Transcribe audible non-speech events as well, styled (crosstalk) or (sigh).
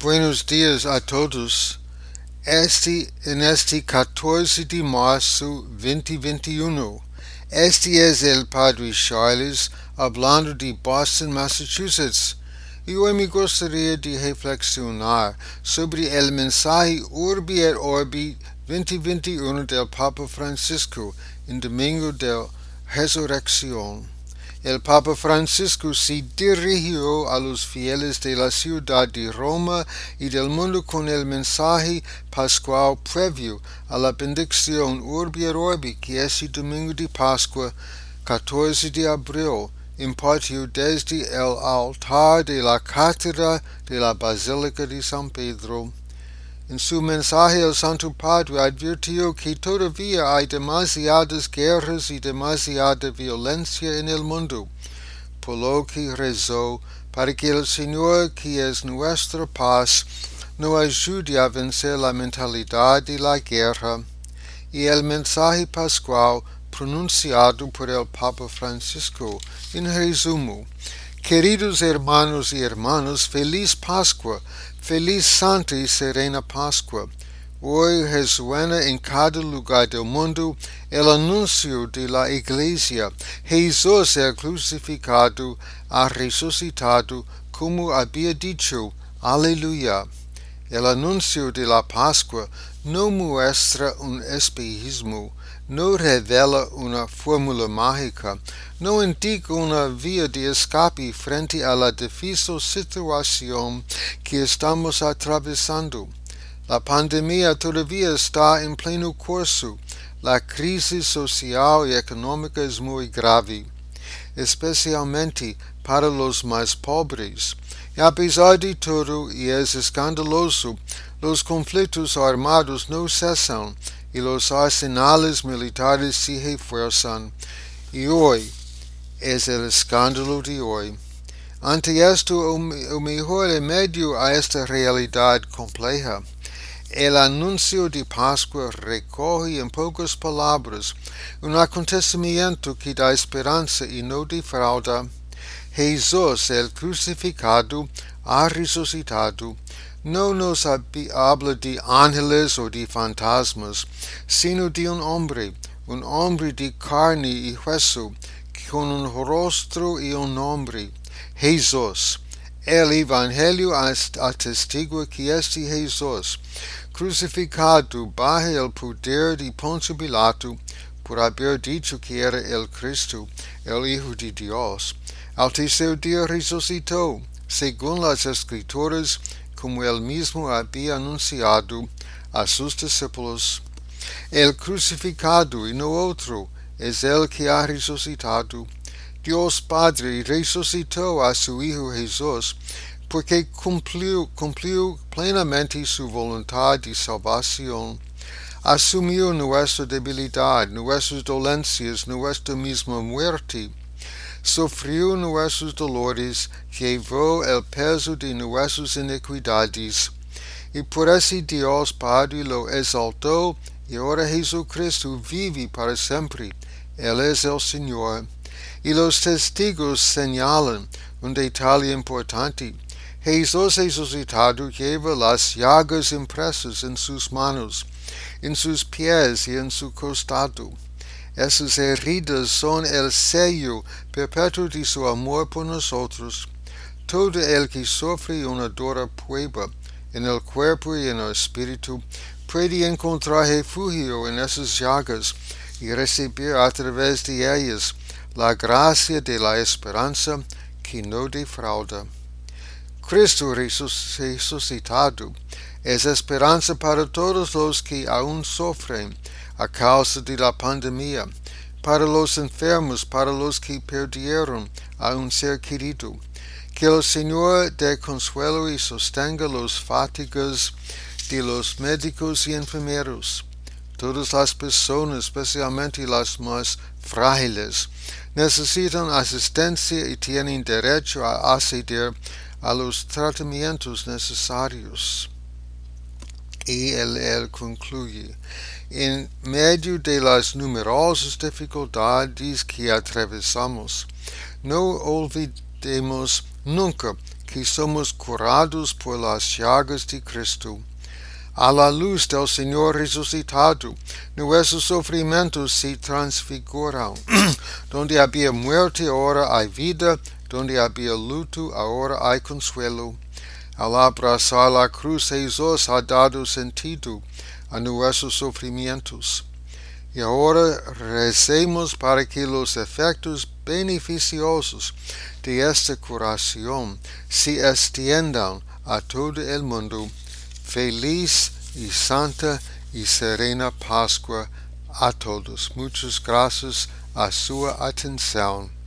Buenos dias a todos. Este en este 14 de marzo 2021. Um. Este es el Padre Charles hablando de Boston, Massachusetts. Y hoy me gustaría de reflexionar sobre el mensaje Urbi et Orbi 2021 um del Papa Francisco en Domingo de Resurrección. El Papa Francisco se dirigió a los fieles de la ciudad de Roma y del mundo con el mensaje pascual previo a la bendición Urbi et Orbi que ese domingo de Pascua, 14 de abril, impartió desde el altar de la cátedra de la Basílica de San Pedro. En su mensaje el Santo Padre advirtió que todavía hay demasiadas guerras y demasiada violencia en el mundo, por lo que rezó para que el Señor, que es nuestra paz, nos ayude a vencer la mentalidad de la guerra. Y el mensaje pascual pronunciado por el Papa Francisco en resumo. Queridos hermanos y hermanas, feliz Pascua, feliz Santa y Serena Pascua. Hoy resuena en cada lugar del mundo el anuncio de la Iglesia. Jesús el crucificado ha resucitado como había dicho. Aleluya. El annuncio de la Pascua no muestra un espejismo, no revela una fórmula mágica, no indica una vía de escape frente a la difícil situación que estamos atravesando. La pandemia todavía está en pleno curso. La crisis social y económica es muy grave. Especialmente para los más pobres. Y a pesar de todo, y es escandaloso, los conflictos armados no cesan y los arsenales militares se refuerzan. Y hoy es el escándalo de hoy. Ante esto, o mejor en medio a esta realidad compleja, el anuncio de Pascua recoge en pocas palabras un acontecimiento que da esperanza y no defrauda. Jesús el crucificado ha resucitado. No nos habla de ángeles o de fantasmas, sino de un hombre, un hombre de carne y hueso, con un rostro y un nombre, Jesús. El Evangelio atestigua que este Jesús, crucificado bajo el poder de Poncio Pilato, por haber dicho que era el Cristo, el Hijo de Dios, al tercer día resucitó, según las Escrituras, como él mismo había anunciado a sus discípulos. El crucificado y no otro es el que ha resucitado. Dios Padre resucitó a su Hijo Jesús porque cumplió, plenamente su voluntad de salvación. Asumió nuestra debilidad, nuestras dolencias, nuestra misma muerte sufrió nuestros dolores, llevó el peso de nuestras iniquidades, y por así Dios Padre lo exaltó, y ahora Jesucristo vive para siempre. Él es el Señor. Y los testigos señalan un detalle importante. Jesús resucitado lleva las llagas impresas en sus manos, en sus pies y en su costado. Esas heridas son el sello perpetuo de su amor por nosotros. Todo el que sufre una dura prueba en el cuerpo y en el espíritu puede encontrar refugio en esas llagas y recibir a través de ellas la gracia de la esperanza que no defrauda. Cristo resucitado es esperanza para todos los que aún sufren a causa de la pandemia, para los enfermos, para los que perdieron a un ser querido. Que el Señor dé consuelo y sostenga los fatigas de los médicos y enfermeros. Todas las personas, especialmente las más frágiles, necesitan asistencia y tienen derecho a acceder a los tratamientos necesarios. Y él, él concluye. En medio de las numerosas dificultades que atravesamos, no olvidemos nunca que somos curados por las llagas de Cristo. A la luz del Señor resucitado, nuestros sufrimientos se transfiguran. (clears throat) donde había muerte, ahora hay vida. Donde había luto, ahora hay consuelo. Al abrazar la cruz, Jesús ha dado sentido a nuestros sufrimientos. Y ahora recemos para que los efectos beneficiosos de esta curación se extiendan a todo el mundo. Feliz y santa y serena Pascua a todos. Muchas gracias a su atención.